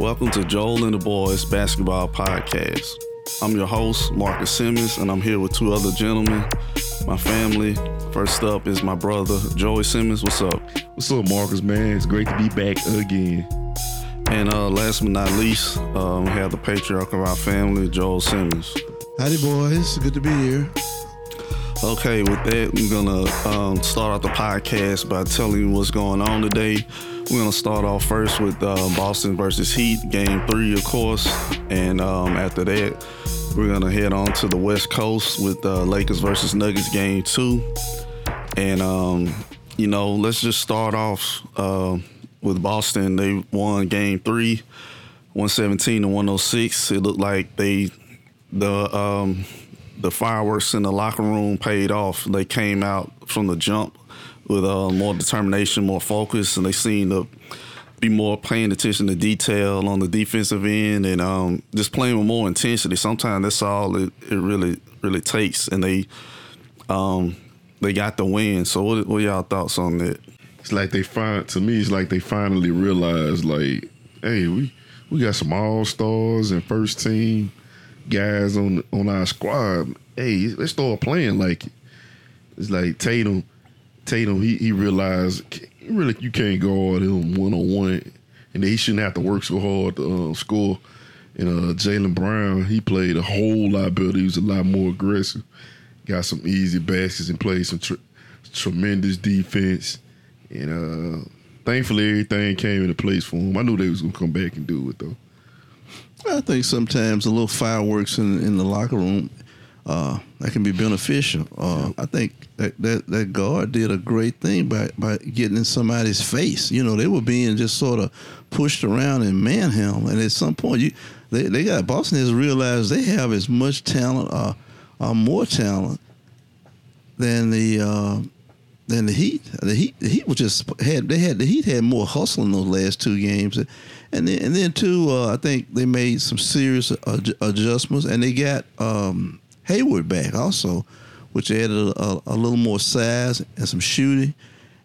Welcome to Joel and the Boys Basketball Podcast. I'm your host, Marcus Simmons, and I'm here with two other gentlemen, my family. First up is my brother, Joey Simmons. What's up? What's up, Marcus, man? It's great to be back again. And uh, last but not least, um, we have the patriarch of our family, Joel Simmons. Howdy, boys. Good to be here. Okay, with that, we're gonna um, start out the podcast by telling you what's going on today. We're gonna start off first with uh, Boston versus Heat, Game Three, of course, and um, after that, we're gonna head on to the West Coast with uh, Lakers versus Nuggets, Game Two, and um, you know, let's just start off uh, with Boston. They won Game Three, 117 to 106. It looked like they the um, the fireworks in the locker room paid off. They came out from the jump with uh, more determination, more focus, and they seem to be more paying attention to detail on the defensive end and um, just playing with more intensity. Sometimes that's all it, it really really takes, and they um, they got the win. So what, what y'all thoughts on that? It's like they find to me. It's like they finally realized, like, hey, we we got some all stars and first team guys on on our squad. Hey, let's start playing like it. It's like Tatum. Tatum, he he realized really you can't guard him one on one, and he shouldn't have to work so hard to uh, score. And uh, Jaylen Brown, he played a whole lot better. He was a lot more aggressive. Got some easy baskets and played some tr- tremendous defense. And uh, thankfully, everything came into place for him. I knew they was gonna come back and do it though. I think sometimes a little fireworks in, in the locker room uh, that can be beneficial. Uh, I think that, that that guard did a great thing by by getting in somebody's face. You know, they were being just sort of pushed around and manhandled, and at some point, you they, they got Boston has realized they have as much talent, uh, uh more talent than the. Uh, than the Heat. The Heat, the Heat was just had they had the Heat had more hustle in those last two games, and then and then too, uh, I think they made some serious adjustments, and they got um, Hayward back also, which added a, a, little more size and some shooting,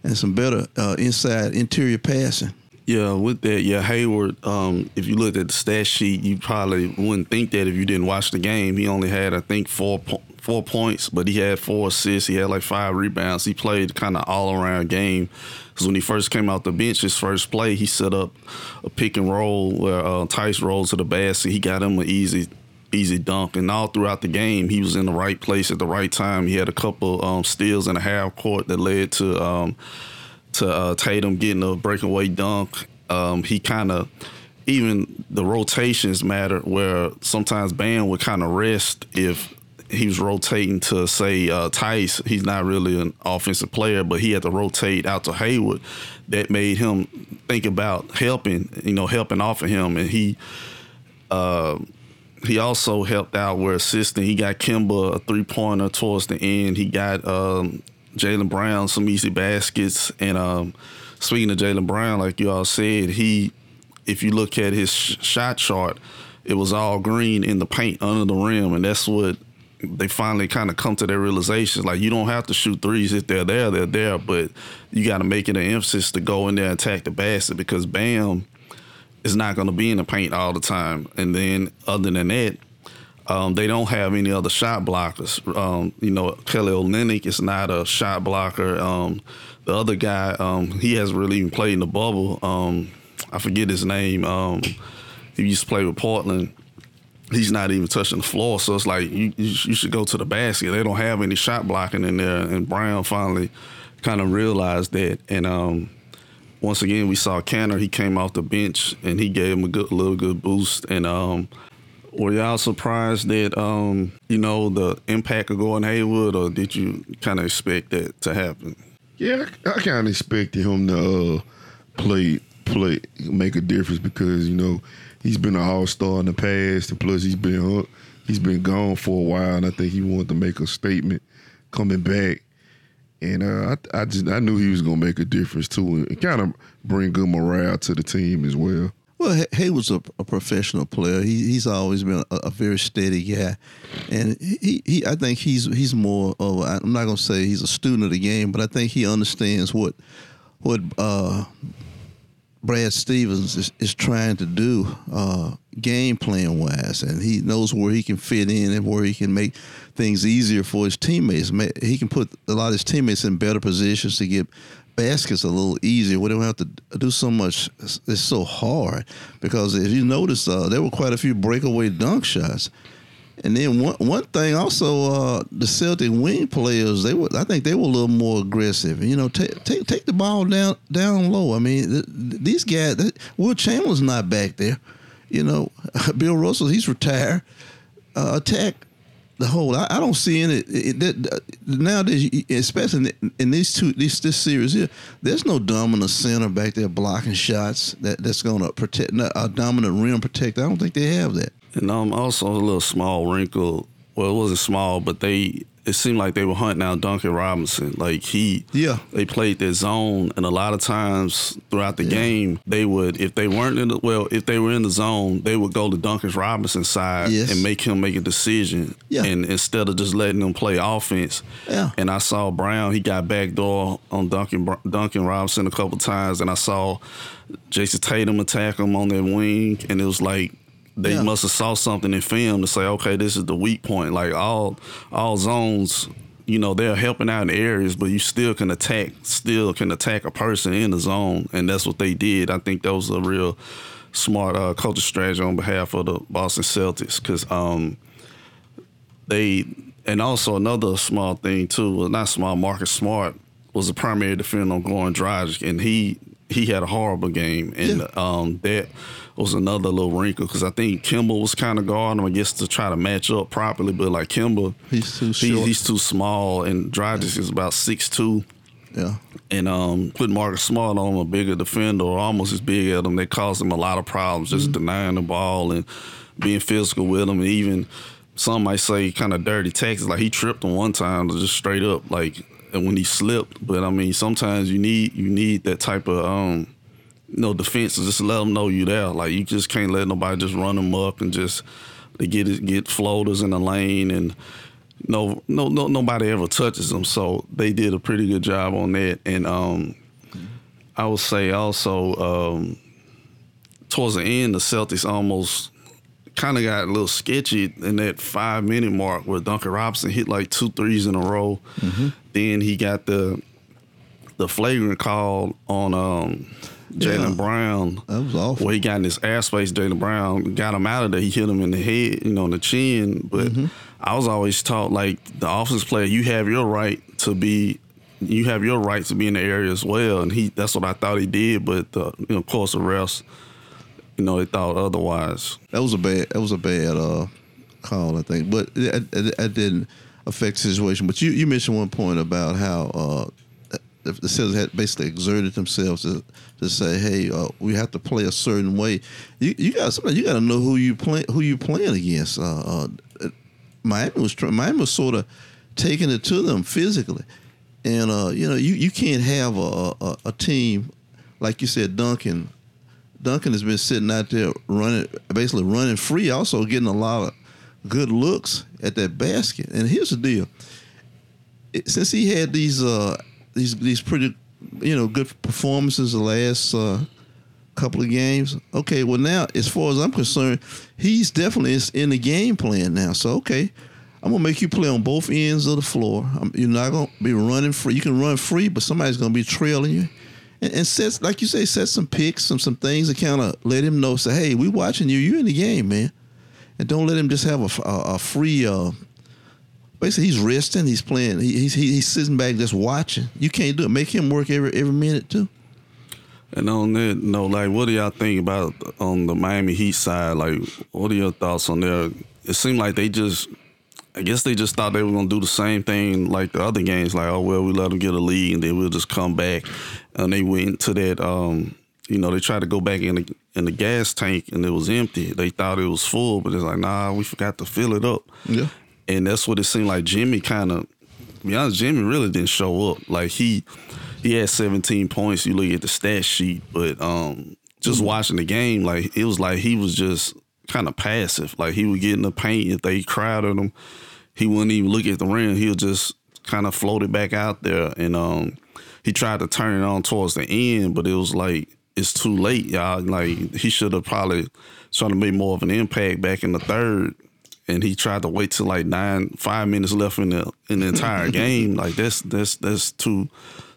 and some better uh, inside interior passing. Yeah, with that, yeah, Hayward. Um, if you looked at the stat sheet, you probably wouldn't think that if you didn't watch the game. He only had, I think, four four points, but he had four assists. He had like five rebounds. He played kind of all around game. Because when he first came out the bench, his first play, he set up a pick and roll where uh, Theis rolls to the basket. He got him an easy easy dunk. And all throughout the game, he was in the right place at the right time. He had a couple um, steals in the half court that led to um, to uh, Tatum getting a breakaway dunk. Um, he kind of even the rotations matter where sometimes Bam would kind of rest if he was rotating to say uh, Theis. He's not really an offensive player, but he had to rotate out to Hayward. That made him think about helping, you know, helping off of him, and he. Uh, he also helped out where assisting. He got Kemba a three pointer towards the end. He got um, Jaylen Brown some easy baskets. And um, speaking of Jaylen Brown, like you all said, he, if you look at his sh- shot chart, it was all green in the paint under the rim, and that's what they finally kind of come to their realization. Like you don't have to shoot threes if they're there, they're there, but you got to make it an emphasis to go in there and attack the basket because Bam is not going to be in the paint all the time. And then other than that, um, they don't have any other shot blockers. Um, you know, Kelly Olynyk is not a shot blocker. Um, the other guy, um, he hasn't really even played in the bubble. Um, I forget his name. Um, he used to play with Portland he's not even touching the floor. So it's like you, you should go to the basket. They don't have any shot blocking in there. And Brown finally kind of realized that. And once again, we saw Kanter. He came off the bench and he gave him a good, little good boost. And um, were y'all surprised that um, you know the impact of Gordon Hayward, or did you kind of expect that to happen? Yeah, I, kind of expected him to uh, play play make a difference because you know he's been an all star in the past, and plus he's been he's been gone for a while, and I think he wanted to make a statement coming back. And uh, I, I just I knew he was gonna make a difference too, and kind of bring good morale to the team as well. Well, Hay was a, a professional player. He, he's always been a, a, very steady guy, and he, he I think he's he's more of I'm not gonna say he's a student of the game, but I think he understands what what uh, Brad Stevens is, is trying to do uh, game plan wise, and he knows where he can fit in and where he can make things easier for his teammates. He can put a lot of his teammates in better positions to get baskets a little easier. We don't have to do so much. It's so hard because if you notice, uh, there were quite a few breakaway dunk shots. And then one one thing also, uh, the Celtic wing players they were I think they were a little more aggressive. You know, take take take the ball down down low. I mean, th- these guys, Wilt Chamberlain's not back there. You know, Bill Russell he's retired. Uh, attack the hole. I, I don't see any it, that, nowadays, especially in these two this this series here. There's no dominant center back there blocking shots that that's going to protect a dominant rim protector. I don't think they have that. And um, also a little small wrinkle. Well, it wasn't small, but they it seemed like they were hunting out Duncan Robinson. Like he, yeah, they played their zone, and a lot of times throughout the yeah. game, they would if they weren't in the well, if they were in the zone, they would go to Duncan Robinson's side yes. and make him make a decision. Yeah. and instead of just letting them play offense. Yeah, and I saw Brown, he got backdoor on Duncan Duncan Robinson a couple times, and I saw Jayson Tatum attack him on that wing, and it was like they yeah. must have saw something in film to say, okay, this is the weak point. Like all all zones, you know, they're helping out in areas, but you still can attack, still can attack a person in the zone, and that's what they did. I think that was a real smart uh, coaching strategy on behalf of the Boston Celtics because um, they and also another small thing too, well, not small. Marcus Smart was the primary defender on Goran Dragic, and he he had a horrible game, and yeah. um, that was another little wrinkle because I think Kemba was kind of guarding him, I guess, to try to match up properly. But like Kemba, he's too short. he's too small, and Dragic yeah. is about six two. Yeah. And um, putting Marcus Smart on a bigger defender, or almost as big as him, they caused him a lot of problems, just mm-hmm. denying the ball and being physical with him, and even some might say kind of dirty tactics. Like he tripped him one time, just straight up, like when he slipped. But I mean, sometimes you need you need that type of um, know, defenses just let them know you there. Like you just can't let nobody just run them up and just they get it, get floaters in the lane and no no no nobody ever touches them. So they did a pretty good job on that. And um, I would say also um, towards the end, the Celtics almost kind of got a little sketchy in that five minute mark where Duncan Robinson hit like two threes in a row. Mm-hmm. Then he got the the flagrant call on um, Jaylen yeah. Brown. That was awful. Where he got in his airspace, Jaylen Brown got him out of there. He hit him in the head, you know, in the chin. But mm-hmm. I was always taught like the offense player, you have your right to be you have your right to be in the area as well. And he that's what I thought he did, but the, you know, of course the refs, you know, they thought otherwise. That was a bad that was a bad uh, call, I think. But it, it, it, didn't affect the situation. But you, you mentioned one point about how uh, the, the had basically exerted themselves to, to say, "Hey, uh, we have to play a certain way." You you got sometimes you got to know who you play who you playing against. Uh, uh, Miami was Miami was sort of taking it to them physically, and uh, you know you, you can't have a, a, a team like you said, Duncan. Duncan has been sitting out there running, basically running free, also getting a lot of good looks at that basket. And here's the deal: since he had these uh, these these pretty you know good performances the last uh, couple of games. Okay, well now as far as I'm concerned, he's definitely in the game plan now. So okay, I'm gonna make you play on both ends of the floor. I'm, you're not gonna be running free. You can run free, but somebody's gonna be trailing you. And, and set, like you say, set some picks, some some things to kind of let him know. Say, hey, we watching you. You're in the game, man. And don't let him just have a, a, a free uh, basically he's resting. He's playing. He, he's he's sitting back just watching. You can't do it. Make him work every every minute too. And on that, no, like, what do y'all think about on the Miami Heat side? Like, what are your thoughts on there? It seemed like they just, I guess they just thought they were gonna do the same thing like the other games. Like, oh well, we let them get a lead, and then we'll just come back. And they went to that. um you know, they tried to go back in the in the gas tank and it was empty. They thought it was full, but it's like, nah, we forgot to fill it up. Yeah and that's what it seemed like. Jimmy kind of, be honest, Jimmy really didn't show up. Like he he had 17 points. You look at the stat sheet, but um, just mm-hmm. watching the game, like it was like he was just kind of passive. Like he would get in the paint if they crowded him, he wouldn't even look at the rim. He would just kind of float it back out there, and um, he tried to turn it on towards the end, but it was like it's too late, y'all. Like he should have probably tried to make more of an impact back in the third, and he tried to wait till like nine, five minutes left in the in the entire game. Like that's that's that's too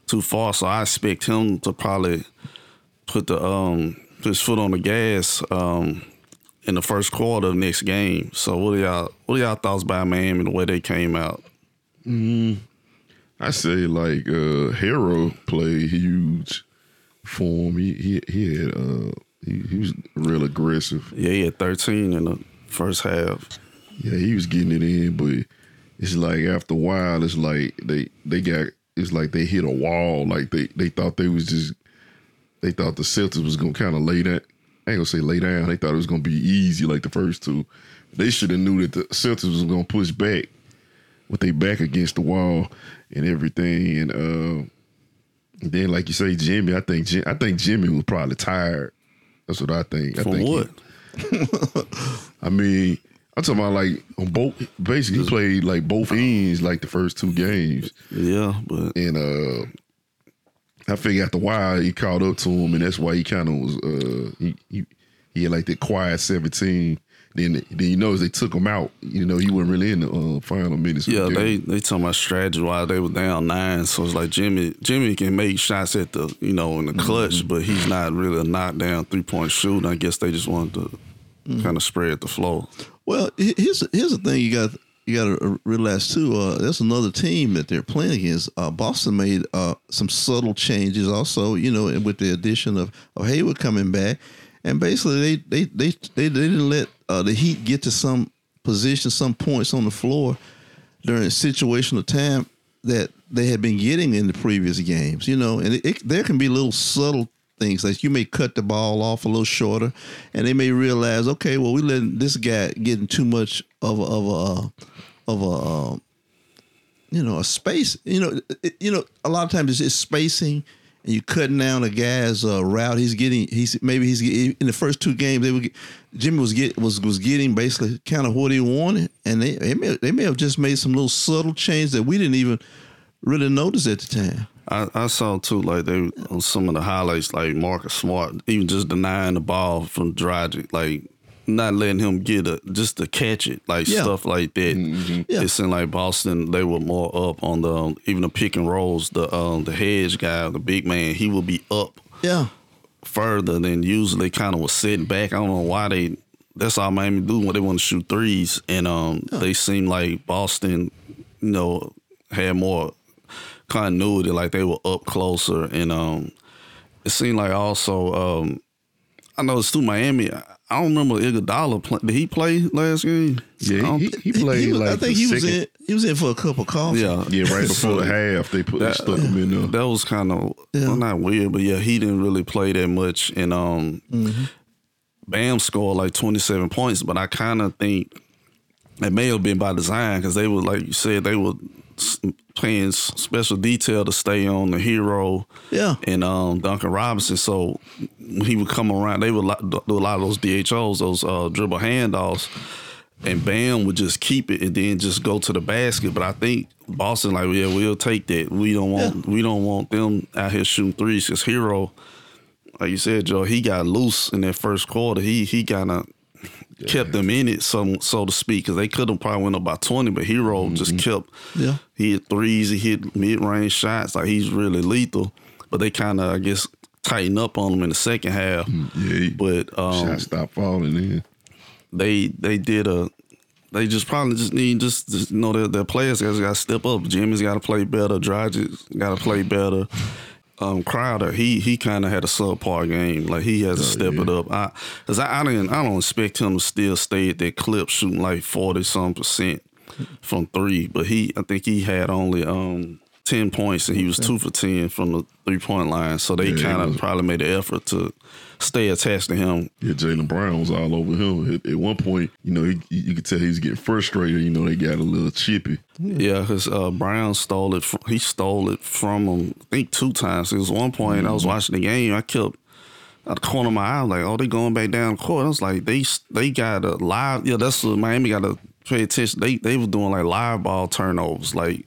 too far. So I expect him to probably put the um his foot on the gas um in the first quarter of next game. So what are y'all what are y'all thoughts about Miami the way they came out? I say like uh Herro played huge for him. He he he had uh he, he was real aggressive. Yeah, he had 13 in the first half. Yeah, he was getting it in, but it's like after a while, it's like they they got it's like they hit a wall. Like they they thought they was just they thought the Celtics was gonna kind of lay that. I ain't gonna say lay down. They thought it was gonna be easy like the first two. They should have knew that the Celtics was gonna push back with their back against the wall and everything. And uh, then, like you say, Jimmy, I think Jim, I think Jimmy was probably tired. That's what I think. I For think he- what? I mean, I'm talking about like on both. Basically, he played like both ends, like the first two games, yeah, but and uh, I figure after a while he caught up to him, and that's why he kind of was. Uh, he, he he had like that quiet 17. Then then you notice they took him out. You know, he wasn't really in the uh, final minutes. of the yeah, they they talking about strategy while they were down nine. So it's like Jimmy Jimmy can make shots at the you know in the clutch, but he's not really a knockdown three point shooter. I guess they just wanted to kind of spread the flow. Well, here's here's the thing you got you got to realize too. Uh, that's another team that they're playing against. Uh, Boston made uh, some subtle changes also. You know, with the addition of, of Hayward coming back, and basically they they they they, they didn't let uh, the Heat get to some position, some points on the floor during situational time that they had been getting in the previous games. You know, and it, it, there can be little subtle things like you may cut the ball off a little shorter, and they may realize, okay, well, we letting this guy getting too much of a, of a of a uh, you know a space. You know, it, you know, a lot of times it's spacing. And you cutting down a guy's uh, route. He's getting. He's maybe he's in the first two games. They were Jimmy was get was was getting basically kind of what he wanted, and they they may, they may have just made some little subtle change that we didn't even really notice at the time. I, I saw too, like they on some of the highlights, like Marcus Smart, even just denying the ball from Dragic, like not letting him get a just to catch it, like Yeah. stuff like that. Yeah. It seemed like Boston they were more up on the um, even the pick and rolls. The um the hedge guy, the big man, he would be up Yeah, further than usually. Kind of was sitting back. I don't know why they. That's all Miami do when they want to shoot threes, and um, they seem like Boston, you know, had more continuity. Like they were up closer, and um, it seemed like also um, I know it's through Miami. I I don't remember Iguodala. Play, did he play last game? Yeah, don't he, thi- he played was- like I think the he was second- in. He was in for a cup of coffee. yeah, Yeah, right before So the half, they put that- stuck him in there. that was kind of Yeah. well, not weird, but yeah, he didn't really play that much. And um, Mm-hmm. Bam scored like twenty seven points, but I kind of think it may have been by design because they were like you said they were playing special detail to stay on the Herro Yeah. and um, Duncan Robinson. So when he would come around, they would do a lot of those DHOs, those uh, dribble handoffs, and Bam would just keep it and then just go to the basket. But I think Boston, like, yeah, we'll take that. We don't want we don't want them out here shooting threes because Herro, like you said, Joe, he got loose in that first quarter. He he kind of. Kept them in it, so so to speak, because they could have probably went up by twenty, but Herro just kept. Yeah. he hit threes, he hit mid range shots, like he's really lethal. But they kind of, I guess, tighten up on him in the second half. Yeah, he, But um, shot stopped falling in. they they did a they just probably just need just, just you know their, their players got to step up. Jimmy's got to play better. Dragic's got to play better. Um, Crowder he he kind of had a subpar game. Like he has to step it up. I because I, I didn't I don't expect him to still stay at that clip shooting like forty some percent from three. But he I think he had only um. 10 points and he was two for 10 from the three point line. So they Yeah, kind of probably made an effort to stay attached to him Yeah, Jaylen Brown was all over him. At, at one point, you know, he, you could tell he was getting frustrated. You know, they got a little chippy. Yeah, because uh, Brown stole it. From, he stole it from him. I think two times. It was one point I was watching the game. I kept out the corner of my eye, like, oh, they going back down the court. I was like, they they got a live. Yeah, that's what Miami got to pay attention. They they were doing like live ball turnovers. Like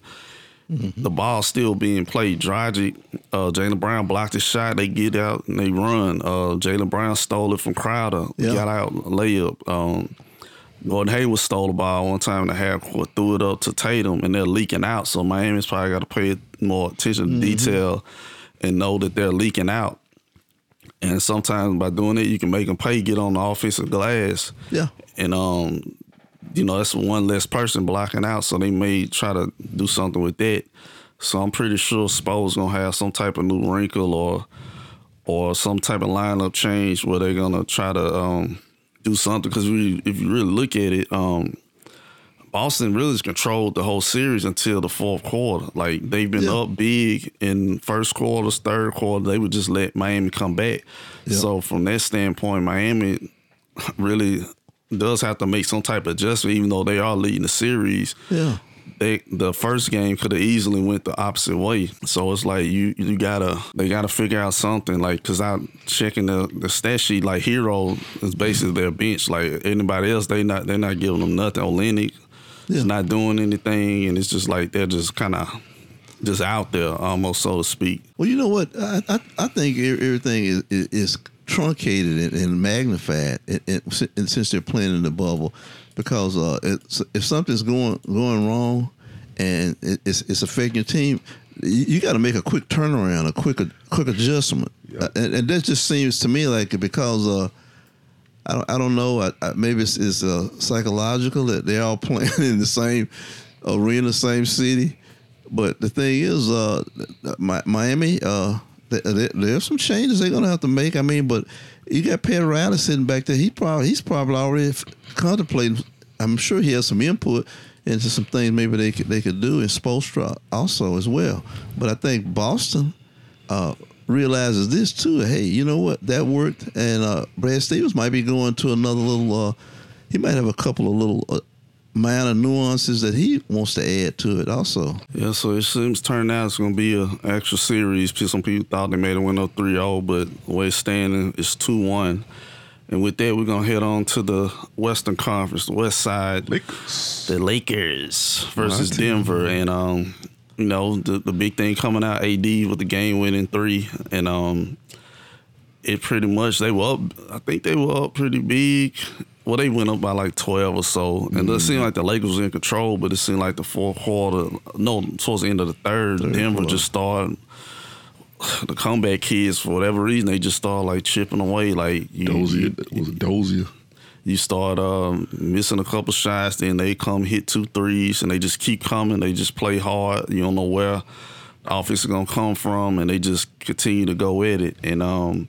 the ball still being played. Dragic, uh, Jaylen Brown blocked the shot. They get out and they run. Uh, Jaylen Brown stole it from Crowder. Yeah. Got out layup. Um, Gordon Hayward stole the ball one time in the half court, threw it up to Tatum, and they're leaking out. So Miami's probably got to pay more attention to detail and know that they're leaking out. And sometimes by doing it, you can make them pay, get on the offensive glass. Yeah. And um, you know, that's one less person blocking out, so they may try to do something with that. So I'm pretty sure Spo's gonna have some type of new wrinkle or or some type of lineup change where they're gonna try to um, do something. Because we, if you really look at it, um, Boston really controlled the whole series until the fourth quarter. Like they've been Yeah. up big in first quarters, third quarter. They would just let Miami come back. Yeah. So from that standpoint, Miami really does have to make some type of adjustment, even though they are leading the series. Yeah. They the first game could have easily went the opposite way. So it's like you you gotta they gotta figure out something like because I'm checking the the stat sheet like Herro is basically their bench. Like anybody else, they not they're not giving them nothing. Olynyk Yeah. is not doing anything, and it's just like they're just kind of just out there almost so to speak. Well, you know what? I I, I think everything is, is truncated and, and magnified, and, and, and since they're playing in the bubble, because uh, if something's going going wrong, and it, it's it's affecting your team, you, you got to make a quick turnaround, a quick quick adjustment, Uh, and, and that just seems to me like because. Uh, I don't, I don't know. I, I, maybe it's, it's uh, psychological that they're all playing in the same arena, same city. But the thing is, uh, Miami, uh, there's some changes they're gonna have to make. I mean, but you got Pat Riley sitting back there. He probably he's probably already contemplating. I'm sure he has some input into some things maybe they could they could do in Spoelstra also as well. But I think Boston uh, realizes this too. Hey, you know what? That worked, and uh, Brad Stevens might be going to another little. Uh, he might have a couple of little uh, minor nuances that he wants to add to it also. Yeah, so it seems turned out it's gonna be a extra series. Some people thought they made it win up 3-0, but the way it's standing is 2-1. And with that, we're gonna head on to the Western Conference, the West Side. Lakers. the Lakers versus My. Denver, and um, you know the the big thing coming out, AD with the game winning three, and um, it pretty much they were up. I think they were up pretty big. Well, they went up by like twelve or so, and it seemed like the Lakers was in control, but it seemed like the fourth quarter, no, towards the end of the third, Denver quarter. just started. The comeback kids, for whatever reason, they just started like chipping away. Like you, Dozier you- was it Dozier? you start um, missing a couple shots, then they come hit two threes, and they just keep coming. They just play hard. You don't know where the offense is gonna come from, and they just continue to go at it. And um,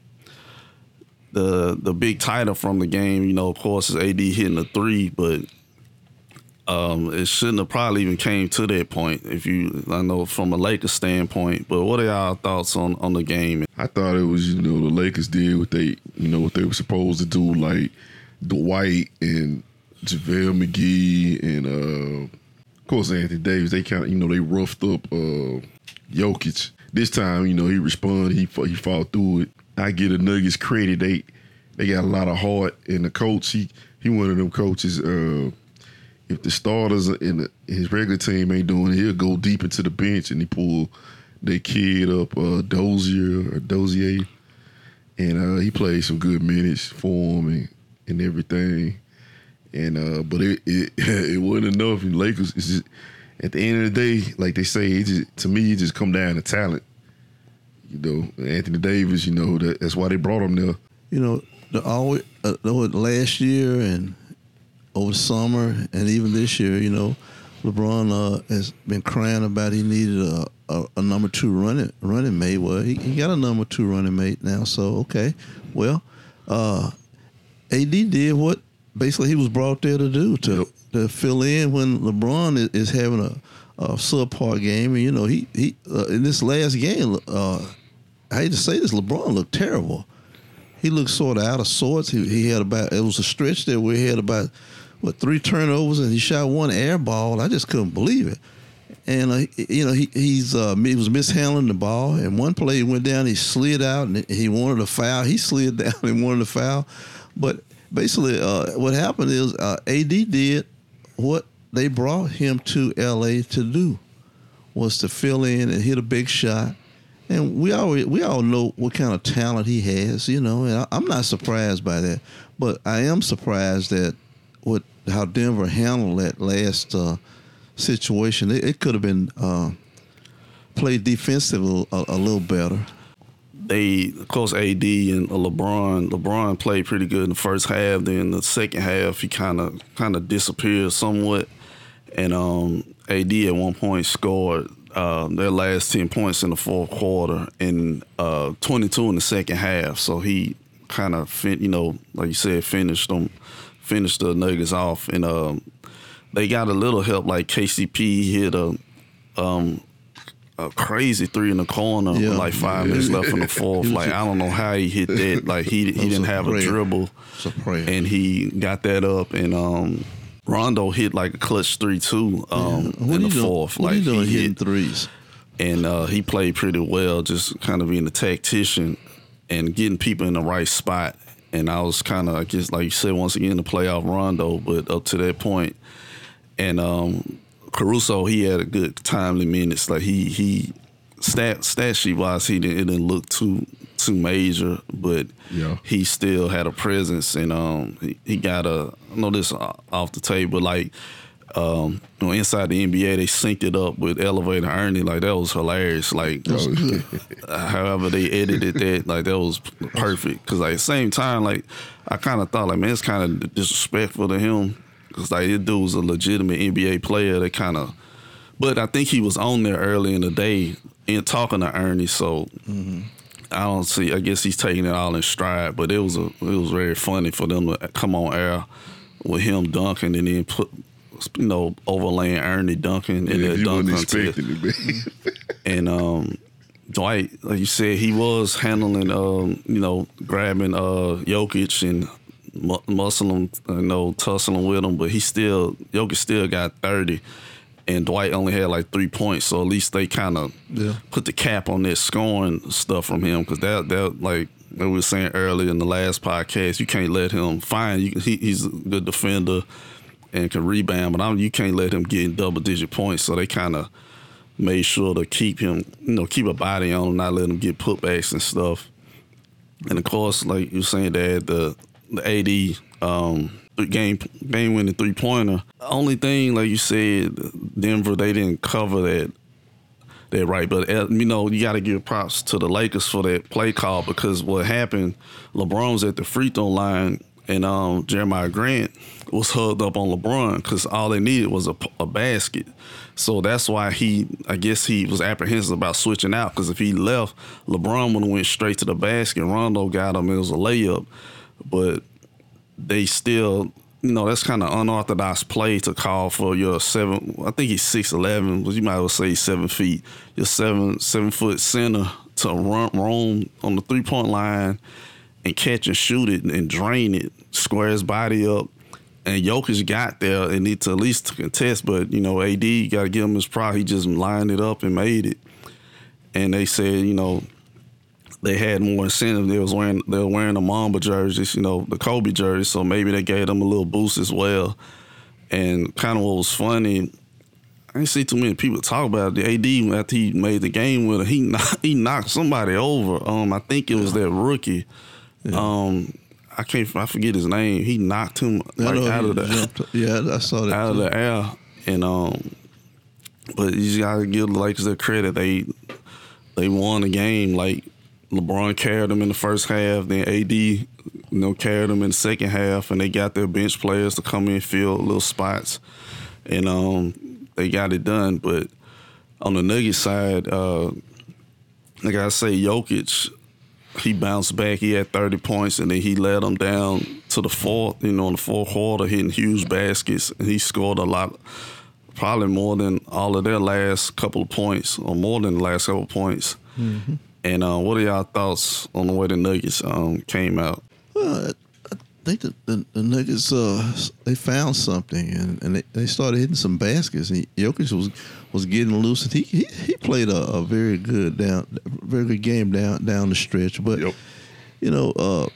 the the big title from the game, you know, of course, is AD hitting the three, but um, it shouldn't have probably even came to that point. If you, I know from a Lakers standpoint, but what are y'all thoughts on on the game? I thought it was you know the Lakers did what they you know what they were supposed to do, like Dwight and JaVale McGee and uh, of course Anthony Davis. They kind of you know they roughed up uh, Jokic. This time you know he responded. He he fought through it. I get the Nuggets credit. They they got a lot of heart, and the coach he he one of them coaches. Uh, if the starters in his regular team ain't doing it, he'll go deep into the bench and he pull their kid up, uh, Dozier or Dozier, and uh, he played some good minutes for him and, and everything. And uh, but it, it it wasn't enough. And Lakers, just, at the end of the day, like they say, it just, to me, it just come down to talent. You know, Anthony Davis. You know that, that's why they brought him there. you know, the always uh, last year and over the summer and even this year, you know, LeBron uh, has been crying about he needed a, a, a number two running running mate. Well, he, he got a number two running mate now, so okay. Well, uh, AD did what basically he was brought there to do to Yep. to fill in when LeBron is, is having a, a subpar game. And you know, he he uh, in this last game, uh, I hate to say this, LeBron looked terrible he looked sort of out of sorts. He, he had about it was a stretch there where he had about what three turnovers and he shot one air ball. I just couldn't believe it. And uh, you know he he's uh, he was mishandling the ball. And one play he went down, he slid out and he wanted a foul. He slid down and wanted a foul. But basically, uh, what happened is uh, AD did what they brought him to LA to do. was to fill in and hit a big shot. And we all we all know what kind of talent he has, you know. And I, I'm not surprised by that, but I am surprised that what how Denver handled that last uh, situation. It, it could have been uh, played defensively a, a little better. they of course AD and LeBron. LeBron played pretty good in the first half. Then the second half, he kind of kind of disappeared somewhat. And um, AD at one point scored uh, their last ten points in the fourth quarter and uh, 22 in the second half. So he kind of fin- you know like you said finished them, finished the Nuggets off. And um, they got a little help. Like KCP hit a um, a crazy three in the corner Yeah. with like five minutes left in the fourth. Like I don't know how he hit that. Like he he didn't a have a prayer. dribble, a and he got that up. And um, Rondo hit like a clutch three two um, what in he the doing? fourth. What like he doing hitting hit, threes? and uh, he played pretty well, just kind of being a tactician and getting people in the right spot. And I was kind of, I guess, like you said, once again, the playoff Rondo, but up to that point, and um, Caruso, he had a good timely minutes. Like he he stat stat sheet wise, he didn't it didn't look too too major, but Yeah. he still had a presence, and um, he, he got a I know this off the table, like. Um, you know, inside the NBA, they synced it up with Elevator Ernie. Like that was hilarious. Like Oh, however they edited that, like that was perfect. Cause like at the same time, like I kind of thought like man, it's kind of disrespectful to him. Cause like this dude was a legitimate NBA player. They kind of, but I think he was on there early in the day and talking to Ernie. So I don't see. I guess he's taking it all in stride. But it was a, it was very funny for them to come on air with him dunking and then put. You know, overlaying Ernie dunking in yeah, that dunk contest. it. And um, Dwight, like you said, he was handling, um, you know, grabbing uh, Jokic and mu- muscling you know, tussling with him. But he still, Jokic still got 30. And Dwight only had like three points. So at least they kind of Yeah. put the cap on that scoring stuff from him. Because that, that, like, we were saying earlier in the last podcast, you can't let him fine. You, he, he's a good defender and can rebound, but I'm, you can't let him get in double digit points. So they kind of made sure to keep him, you know, keep a body on him, not let him get putbacks and stuff. And of course, like you were saying, Dad, the the AD um, game game winning three pointer. Only thing, like you said, Denver they didn't cover that that right. But uh, you know, you got to give props to the Lakers for that play call because what happened, LeBron was at the free throw line and um, Jerami Grant was hugged up on LeBron because all they needed was a basket. So that's why he, I guess he was apprehensive about switching out because if he left, LeBron would have went straight to the basket. Rondo got him. It was a layup, but they still, you know, that's kind of unorthodox play to call for your seven. I think he's six eleven, but you might as well say seven feet. Your seven seven foot center to run roam on the three point line and catch and shoot it and drain it, square his body up. And Jokic got there and need to at least contest, but you know, AD you gotta give him his pride. He just lined it up and made it. And they said, you know, they had more incentive. They was wearing they were wearing the Mamba jerseys, you know, the Kobe jerseys, so maybe they gave them a little boost as well. And kind of what was funny, I didn't see too many people talk about it. The AD after he made the game with it, he knocked, he knocked somebody over. Um, I think it was that rookie. Um, I can't I forget his name. He knocked him like out of the jumped- yeah, I saw that. out of the air, and um, but you just gotta give the Lakers their credit. They they won the game. Like LeBron carried them in the first half, then AD, you know, carried them in the second half, and they got their bench players to come in and fill little spots, and um, they got it done. But on the Nuggets side, uh, like I say, Jokic, he bounced back. He had 30 points, and then he led them down to the fourth, you know, in the fourth quarter, hitting huge baskets. And he scored a lot, probably more than all of their last couple of points, or more than the last couple of points. And uh, what are y'all thoughts on the way the Nuggets um, came out? Well, I, I think the, the, the Nuggets uh, they found something and, and they, they started hitting some baskets. And Jokic was was getting loose and he he, he played a, a very good down very good game down down the stretch. But Yep. you know uh,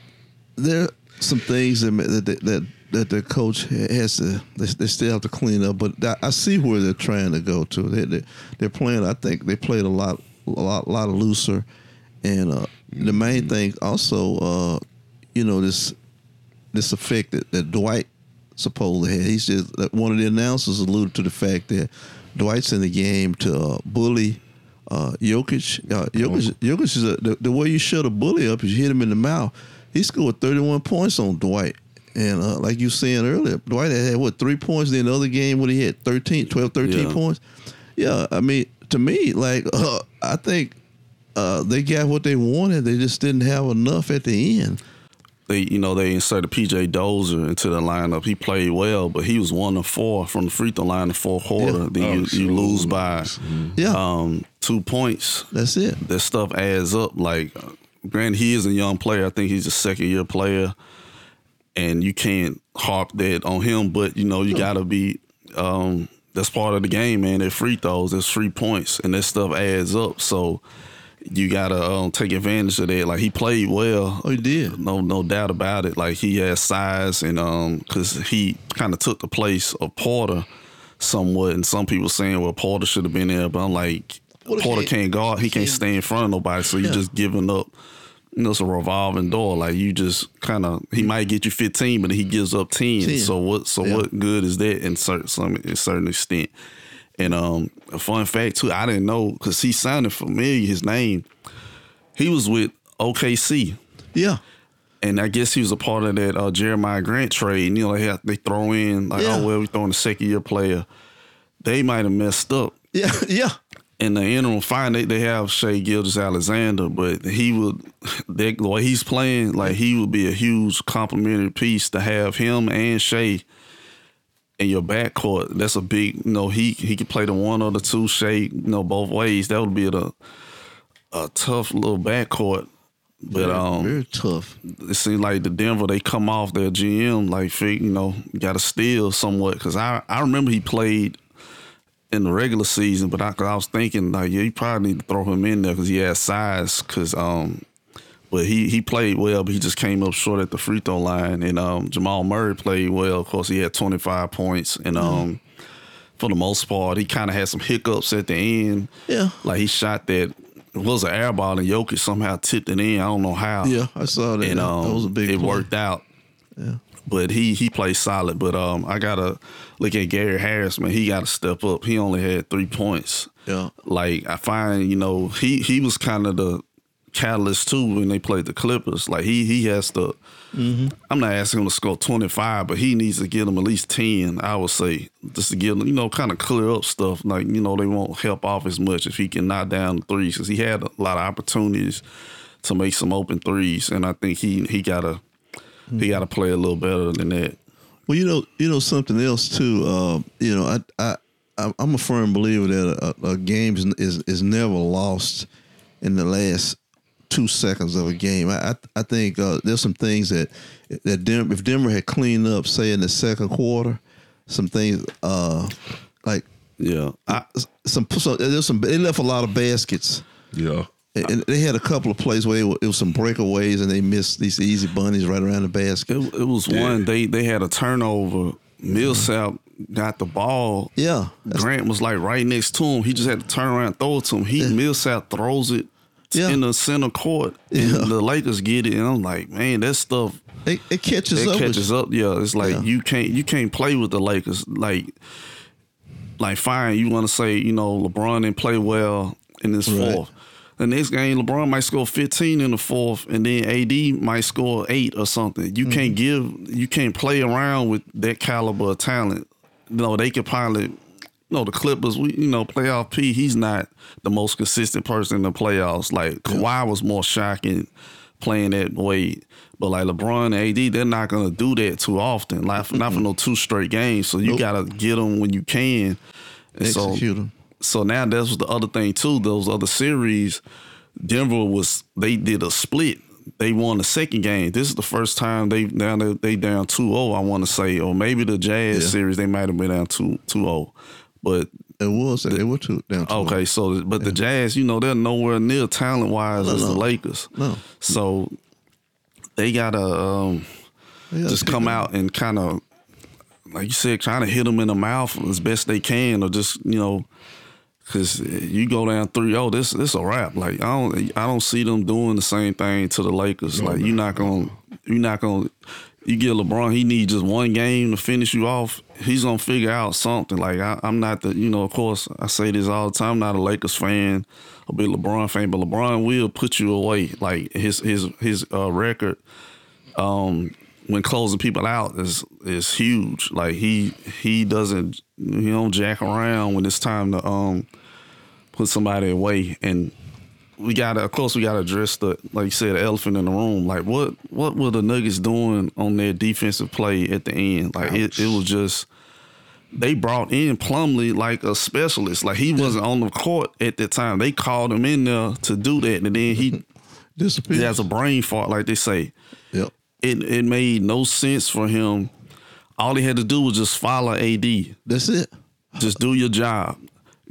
there are some things that, that that that the coach has to they, they still have to clean up. But I, I see where they're trying to go to. They, they they're playing. I think they played a lot a lot lot looser, and uh, the main thing also, uh, you know, this this effect that, that Dwight supposedly had. He's just that one of the announcers alluded to the fact that Dwight's in the game to uh, bully uh, Jokic. Uh, Jokic, Jokic is a, the, the way you shut a bully up is you hit him in the mouth. He scored 31 points on Dwight. And uh, like you were saying earlier, Dwight had, what, three points. Then the other game, what he had, 13, 12, 13 Yeah. points. Yeah, I mean, to me, like, uh, I think uh, they got what they wanted. They just didn't have enough at the end. they you know they inserted PJ Dozier into the lineup. He played well, but he was one of four from the free throw line in the fourth quarter. Yeah. Then you, Oh, you lose by Yeah, um, two points. that's it. That stuff adds up. Like, uh, granted, he is a young player. I think he's a second year player, and you can't harp that on him. But you know you got to be. Um, that's part of the game, man. They're free throws. There's free points, and that stuff adds up. So you gotta um, take advantage of that. Like he played well. Oh, he did. No, no doubt about it. Like he has size, and um, because he kind of took the place of Porter somewhat. And some people saying, well, Porter should have been there, but I'm like, Porter Porter can't- guard. He can't stay in front of nobody. So you Yeah. just giving up. You know, it's a revolving door. Like you just kind of, he might get you 15, but he gives up 10. 10. So what? So Yeah. what good is that in certain some in certain extent? And um, a fun fact too, I didn't know because he sounded familiar. His name, he was with OKC Yeah, and I guess he was a part of that uh, Jerami Grant trade. And, you know, they have, they throw in like, Yeah. oh well, we throwing a second year player. They might have messed up yeah, yeah. in the interim. Fine, they, they have Shai Gilgeous-Alexander, but he would they, the way he's playing, like he would be a huge complementary piece to have him and Shai in your backcourt. That's a big, you know, he he could play the one or the two shape. you know, both ways. That would be a a tough little backcourt. But um, very tough. it seems like the Denver they come off their GM like you know got to steal somewhat because I I remember he played in the regular season, but I, I was thinking like yeah you probably need to throw him in there because he has size because um but he he played well but he just came up short at the free throw line and um Jamal Murray played well of course he had twenty five points and um for the most part he kind of had some hiccups at the end Yeah. like he shot that it was an air ball and Jokic somehow tipped it in I don't know how Yeah, I saw that. and um, that was a big. it play. worked out. Yeah. But he he played solid. But um, I gotta look at Gary Harris, man. He got to step up. He only had three points. Yeah. Like I find, you know, he he was kind of the catalyst too when they played the Clippers. Like he he has to. I'm not asking him to score 25, but he needs to get them at least 10. I would say just to get them, you know, kind of clear up stuff. Like you know, they won't help off as much if he can knock down the threes because he had a lot of opportunities to make some open threes, and I think he he gotta he gotta play a little better than that. Well, you know, you know something else too. Uh, you know, I, I, I'm- a firm believer that a, a game is is never lost in the last two seconds of a game. I, I, I think uh, there's some things that that Denver, if Denver had cleaned up, say in the second quarter, some things uh, like Yeah, I, some, so there's some they left a lot of baskets. Yeah. And they had a couple of plays where it was, some breakaways and they missed these easy bunnies right around the basket. it, it was one they they had a turnover. Millsap got the ball. Yeah, Grant was like right next to him. He just had to turn around and throw it to him. He Millsap throws it Yeah. in the center court, and Yeah. the Lakers get it. And I'm like, man, that stuff it, it catches it up. catches up. Yeah, it's like Yeah. you can't you can't play with the Lakers. Like, like fine, you want to say you know LeBron didn't play well in this Right. fourth. The next game, LeBron might score 15 in the fourth, and then AD might score eight or something. You can't Mm-hmm. give, you can't play around with that caliber of talent. You know, they could probably, know, the Clippers, we, you know, playoff P, he's not the most consistent person in the playoffs. Like Kawhi was more shocking playing that way. But like LeBron and AD, they're not gonna do that too often. Like not for no two straight games. So you Nope. gotta get them when you can. And so- Execute 'em. so now that's the other thing too. Those other series, Denver was they did a split. They won the second game. This is the first time they down they, they down 2-0, I want to say, or maybe the Jazz Yeah. series they might have been down 2 2-0. But It was. They were too down. two okay, so but the Jazz, you know, they're nowhere near talent wise No, as the. Lakers. No. So they gotta um Yeah, just come up. out and kind of, like you said, trying to hit them in the mouth as best they can, or just you know, because you go down 3-0, this this a wrap. Like I don't I don't see them doing the same thing to the Lakers. like you're not gonna you're not gonna. You get LeBron, he needs just one game to finish you off. He's gonna figure out something. Like I, I'm not the, you know, of course I say this all the time. I'm not a Lakers fan, a big LeBron fan, but LeBron will put you away. Like his his his uh, record, um, when closing people out is is huge. Like he he doesn't he don't jack around when it's time to um put somebody away and we gotta of course we gotta address the like you said the elephant in the room like what what were the nuggets doing on their defensive play at the end like it, it was just they brought in Plumlee like a specialist like he wasn't on the court at that time they called him in there to do that and then he disappeared. he has a brain fart like they say Yep. it it made no sense for him all he had to do was just follow AD That's it. just do your job.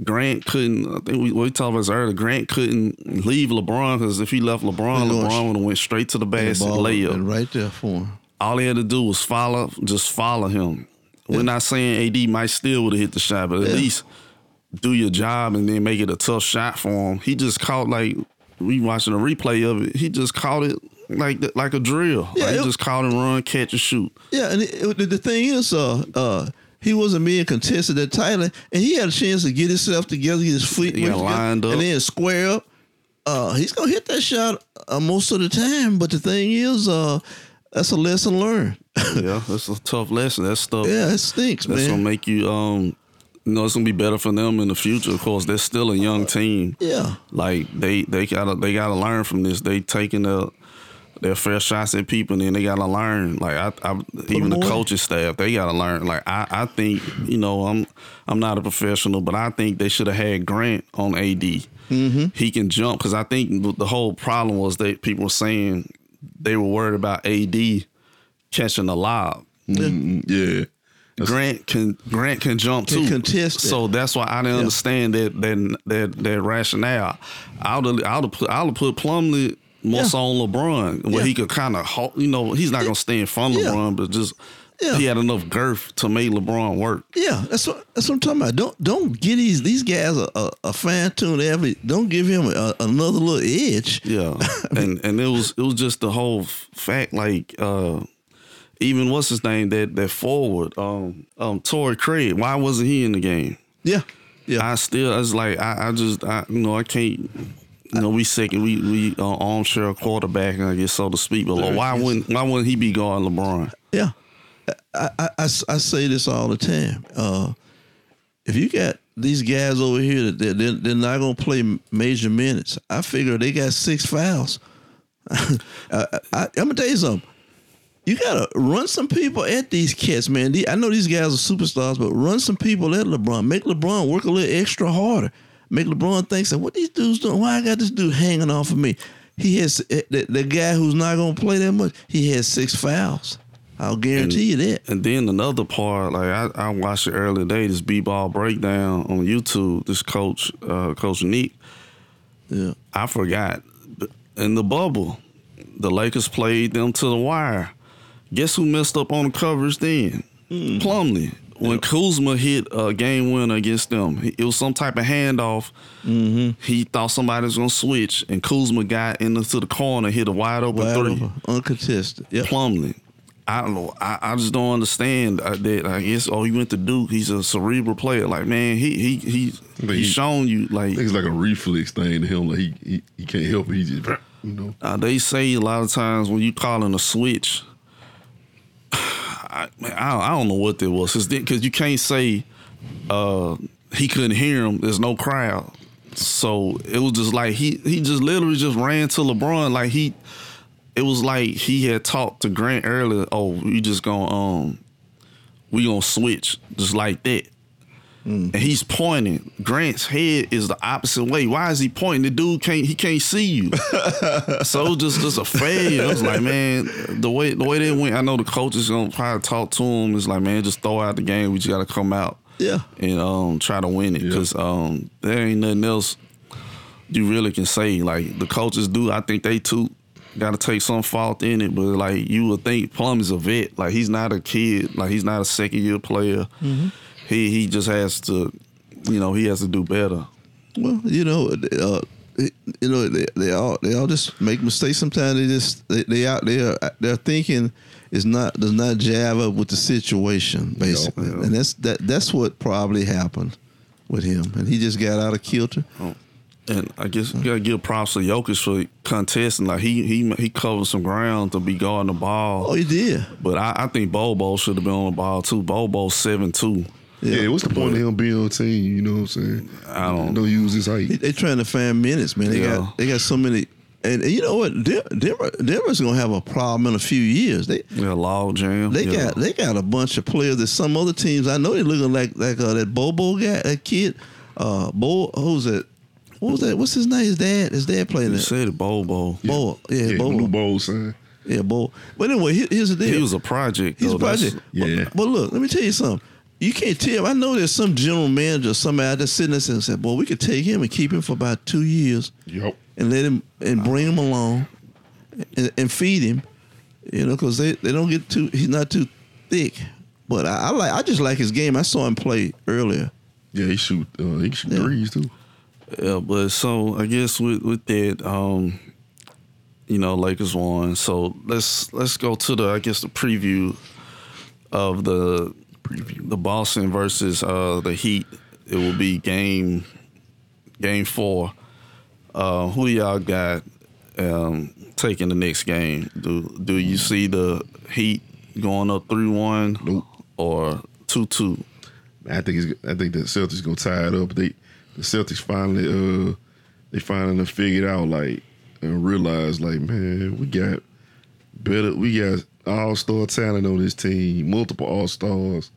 Grant couldn't. I think we, we talked about this earlier. Grant couldn't leave LeBron because if he left LeBron, LeBron would have went straight to the The basket ball layup. right there for him. All he had to do was follow, just follow him. We're not saying AD might still would have hit the shot, but at Yeah. least do your job and then make it a tough shot for him. He just caught like we watching a replay of it. He just caught it like like a drill. Yeah, like, he it- just caught and run, catch and shoot. Yeah, and it, it- the thing is, uh, uh, he wasn't being contested that tightly, and he had a chance to get himself together, get his feet He together, lined up. and then square up. Uh, he's gonna hit that shot uh, most of the time, but the thing is, uh, that's a lesson learned. Yeah, that's a tough lesson. That stuff. yeah, it stinks, That's man. gonna make you um you know it's gonna be better for them in the future. Of course, they're still a young team. yeah, Like they they gotta they gotta learn from this. They taking their their fair shots at people and then they gotta learn. Like I, I even the them coaching staff, they gotta learn. Like I, I think, you know, I'm I'm not a professional, but I think they should have had Grant on AD. Mm-hmm. He can jump because I think the- the whole problem was that people were saying they were worried about AD catching the lob. Mm, yeah. Grant can Grant can jump Can too. contest it. So that's why I didn't understand that that that that rationale. I would I would put I would put Plumlee more Yeah. so on LeBron where Yeah. he could kind of you know he's not gonna stay in front of. LeBron, but just Yeah. he had enough girth to make LeBron work. yeah. That's what that's what I'm talking about. Don't don't get these these guys a, a, a fine tuned every. Don't give him a, another little edge. Yeah, and and it was it was just the whole fact like. uh even what's his name that that forward um um Torrey Craig why wasn't he in the game Yeah, yeah. I still, I was like, I, I just, I, you know, I can't, you know, we second, we we uh, armchair quarterback, I guess so to speak. But like, why wouldn't why wouldn't he be guarding LeBron? Yeah, I, I, I, I say this all the time. Uh, if you got these guys over here that they're, they're, not gonna play major minutes, I figure they got six fouls. I, I, I'm gonna tell you something. You gotta run some people at these cats, man. I know these guys are superstars, but run some people at LeBron. Make LeBron work a little extra harder. Make LeBron think, "Say, what these dudes doing? Why I got this dude hanging off of me?" He has eh, the, the guy who's not gonna play that much. He has six fouls. I'll guarantee you that. And then another part, like I, I watched it earlier today, this b-ball breakdown on YouTube. This coach, uh, Coach Nick, Yeah. I forgot in the bubble, the Lakers played them to the wire. Guess who messed up on the coverage then? Plumlee. When Kuzma hit a game winner against them, it was some type of handoff. He thought somebody was gonna switch, and Kuzma got into the corner, hit a wide open Wide three. open, uncontested. Yep. Plumlee. I don't know. I, I just don't understand uh, that. I guess oh, he went to Duke. He's a cerebral player. Like man, he he he But he's he- shown you like I think it's like a reflex thing to him. Like he he, he can't help it. He just you know. Uh, they say a lot of times when you calling a switch, I, I, don't, I don't know what that was because you can't say uh, he couldn't hear him. There's no crowd, so it was just like he he just literally just ran to LeBron like he. It was like he had talked to Grant earlier. Oh, we just gonna um, we gonna switch just like that. And he's pointing. Grant's head is the opposite way. Why is he pointing? The dude can't. He can't see you. so it was just just a failure. It was like, man, the way the way they went. I know the coach is gonna probably talk to him. It's like, man, just throw out the game. We just gotta come out Yeah. and um try to win it because um there ain't nothing else you really can say. Like the coaches do. I think they too got to take some fault in it, but like you would think Plum is a vet. Like he's not a kid. Like he's not a second year player. He he just has to, you know, he has to do better. Well, you know, uh, you know, they, they all they all just make mistakes. Sometimes they just they, they out there their thinking is not does not jive up with the situation basically, Yeah. and that's that that's what probably happened with him, and he just got out of kilter. And I guess you gotta give props to Jokic for contesting. Like he he he covered some ground to be guarding the ball. Oh, he did. But I, I think Bobo should have been on the ball too. Bobo seven two. Yeah, what's the point of him being on the team? You know what I'm saying? I don't- Don't use his height. They, they trying to find minutes, man. They Yeah. got they got so many, and, and you know what? Denver Denver's gonna have a problem in a few years. They Yeah, log jam. They yeah. got they got a bunch of players that some other teams I know they looking like like uh, that Bobo guy that kid uh Bo who's that what was that what's his name his dad his dad playing You that said Bobo. Bo yeah, Yeah, Bobo blue bowl, son. yeah Bo but anyway here's the deal He was a project. he's though. a That's- project Yeah. but, but look let me tell you something you can't tell I know there's some general manager somebody out there sitting there and said boy we could take him and keep him for about two years Yup. and let him and bring him along and, and feed him, you know, because they, they don't get too he's not too thick. But I, I like I just like his game. I saw him play earlier. Yeah, he shoot. Uh, he shoot Yeah. threes too. Yeah, but so I guess with with that, um, you know, Lakers won. So let's let's go to the I guess the preview of the preview the Boston versus uh the Heat. It will be game game four. Uh, who y'all got um, taking the next game? Do do you see the Heat going up three one Nope. or two two? I think it's, I think the Celtics gonna tie it up. They the Celtics finally uh they finally figured out like and realized like man we got better we got all star talent on this team multiple all stars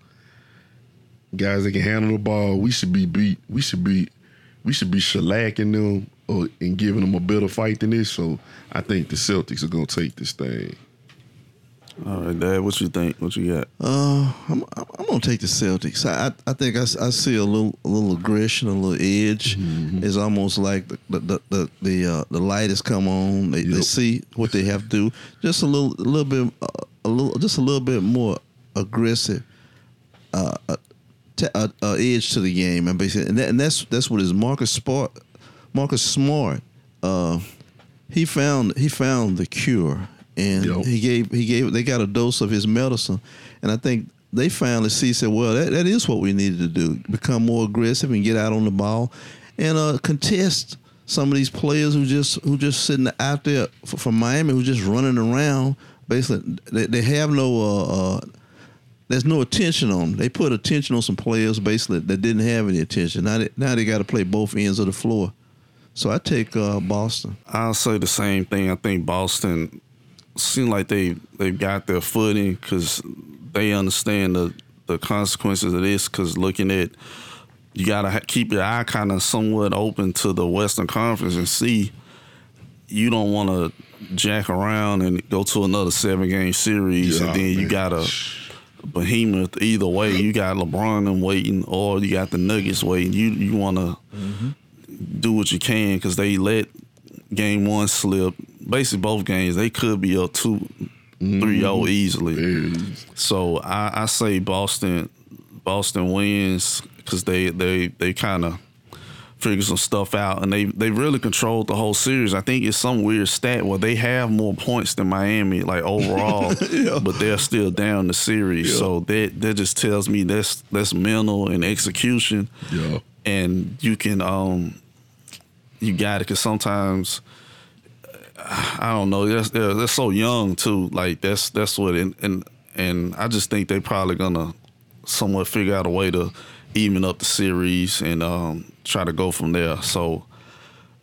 guys that can handle the ball we should be beat we should be we should be shellacking them or and giving them a better fight than this so I think the Celtics are gonna take this thing All right, Dad, what you think? What you got? Uh, I'm, I'm, I'm gonna take the Celtics. I I, I think I, s- I see a little a little aggression, a little edge. It's almost like the the the the, the, uh, the light has come on. They, they see what they have to do. Just a little a little bit uh, a little just a little bit more aggressive. Uh, uh, t- edge to the game, and basically, and, that, and that's that's what is Marcus Smart. Marcus Smart. Uh, he found he found the cure, and he gave he gave they got a dose of his medicine, and I think they finally see said, well, that, that is what we needed to do: become more aggressive and get out on the ball, and uh, contest some of these players who just who just sitting out there from Miami who just running around. Basically, they, they have no. Uh, uh, there's no attention on them. They put attention on some players basically that didn't have any attention. Now they, now they got to play both ends of the floor. So I take uh, Boston. I'll say the same thing. I think Boston seem like they they've got their footing because they understand the the consequences of this. Because looking at you gotta ha- keep your eye kind of somewhat open to the Western Conference and see. You don't want to jack around and go to another seven game series, Yeah, and then you man. got a behemoth either way. You got LeBron them waiting, or you got the Nuggets waiting. You you want to do what you can because they let game one slip. Basically, both games they could be up 2 3 0 easily. Yeah, So I, I say Boston, Boston wins because they they they kind of figure some stuff out and they they really controlled the whole series. I think it's some weird stat where they have more points than Miami like overall, but they're still down the series. So that that just tells me that's that's mental and execution yeah. and you can um you got it because sometimes I don't know they're, they're, they're so young too like that's that's what and, and and I just think they probably gonna somewhat figure out a way to even up the series and um try to go from there so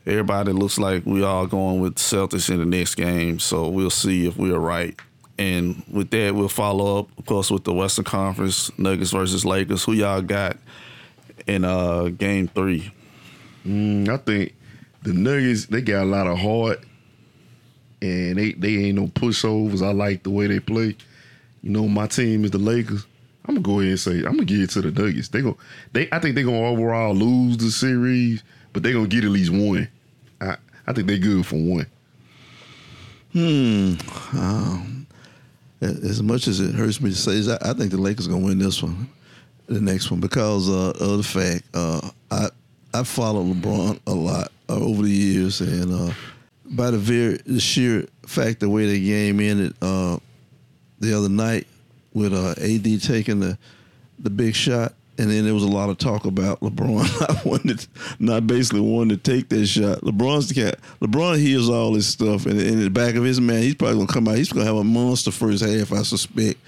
everybody looks like we all going with Celtics in the next game so we'll see if we're right and with that we'll follow up of course with the Western Conference Nuggets versus Lakers who y'all got in uh game three. Mm, I think the Nuggets they got a lot of heart, and they they ain't no pushovers. I like the way they play. You know, my team is the Lakers. I'm gonna go ahead and say I'm gonna give it to the Nuggets. They go, they I think they're gonna overall lose the series, but they're gonna get at least one. I I think they're good for one. Hmm. Um, as much as it hurts me to say, this, I, I think the Lakers gonna win this one, the next one, because uh, of the fact uh, I I follow LeBron a lot uh, over the years, and uh, by the very the sheer fact the way the game ended uh, the other night with uh, AD taking the the big shot, and then there was a lot of talk about LeBron not wanted, not basically wanting to take that shot. LeBron's the cat. LeBron hears all this stuff, and in the back of his man, he's probably gonna come out. He's gonna have a monster first half, I suspect.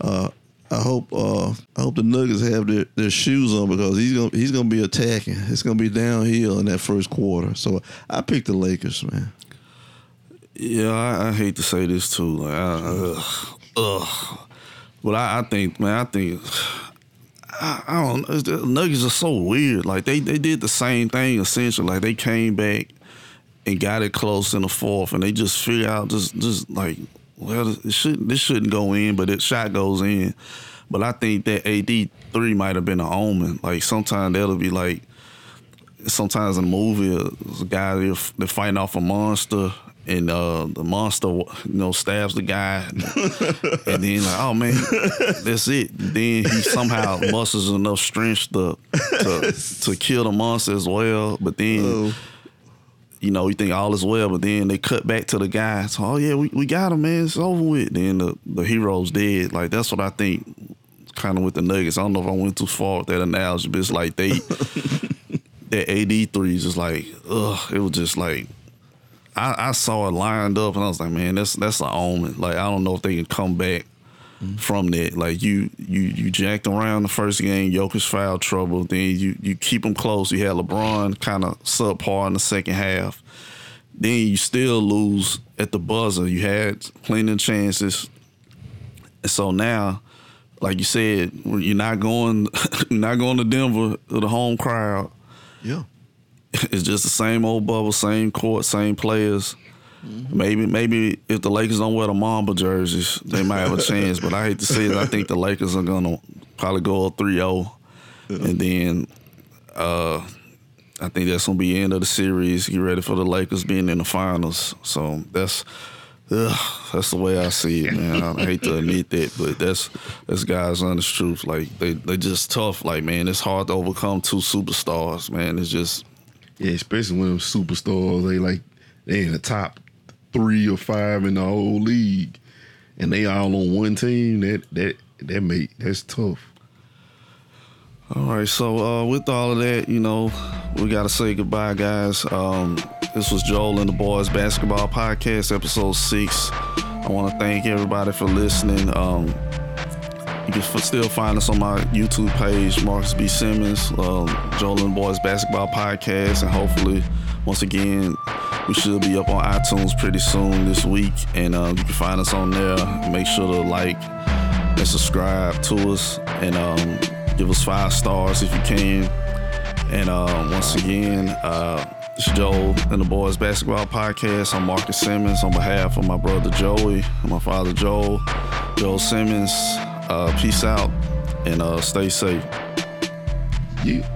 Uh, I hope uh, I hope the Nuggets have their, their shoes on because he's gonna he's gonna be attacking. It's gonna be downhill in that first quarter. So I picked the Lakers, man. Yeah, I, I hate to say this too. Like, I, ugh, ugh. But I, I think, man, I think I, I don't know. The Nuggets are so weird. Like they they did the same thing essentially. Like they came back and got it close in the fourth, and they just figured out just just like well, it should this shouldn't go in, but it shot goes in. But I think that AD three might have been an omen. Like sometimes that'll be like sometimes in a movie, a guy they're fighting off a monster and uh, the monster, you know, stabs the guy, and then like, oh man, that's it. Then he somehow muscles enough strength to to, to kill the monster as well. But then. Oh. You know, you think all is well, but then they cut back to the guy. So, oh yeah, we, we got him, man. It's over with. Then the, the hero's dead. Like that's what I think kind of with the Nuggets. I don't know if I went too far with that analogy, but it's like they that AD three is just like, ugh, it was just like I, I, saw it lined up and I was like, man, that's that's an omen. Like I don't know if they can come back mm-hmm. from that. Like you you you jacked around the first game, Jokic foul trouble. Then you you keep them close. You had LeBron kind of subpar in the second half. Then you still lose at the buzzer. You had plenty of chances. And so now, like you said, you're not going you're not going to Denver to the home crowd. Yeah. It's just the same old bubble, same court, same players. Mm-hmm. Maybe maybe if the Lakers don't wear the Mamba jerseys, they might have a chance. But I hate to say it, I think the Lakers are gonna probably go 3-0. Yeah. and then uh, I think that's gonna be the end of the series. Get ready for the Lakers being in the finals. So that's ugh, that's the way I see it, man. I hate to admit that, but that's that's guys' honest truth. Like they they just tough. Like man, it's hard to overcome two superstars. Man, it's just yeah, especially when them superstars they like they in the top three or five in the whole league, and they all on one team. That that that make that's tough. All right, so uh, with all of that, you know, we gotta say goodbye, guys. Um, this was Joel and the Boys Basketball Podcast, episode six. I want to thank everybody for listening. Um, you can still find us on my YouTube page, Marcus B. Simmons, uh, Joel and Boys Basketball Podcast, and hopefully, once again, we should be up on iTunes pretty soon this week, and uh, you can find us on there. Make sure to like and subscribe to us, and um, give us five stars if you can. And uh, once again, uh, it's Joel and the Boys Basketball Podcast. I'm Marcus Simmons on behalf of my brother Joey and my father Joel, Joel Simmons. Uh, peace out and uh, stay safe. Yeah.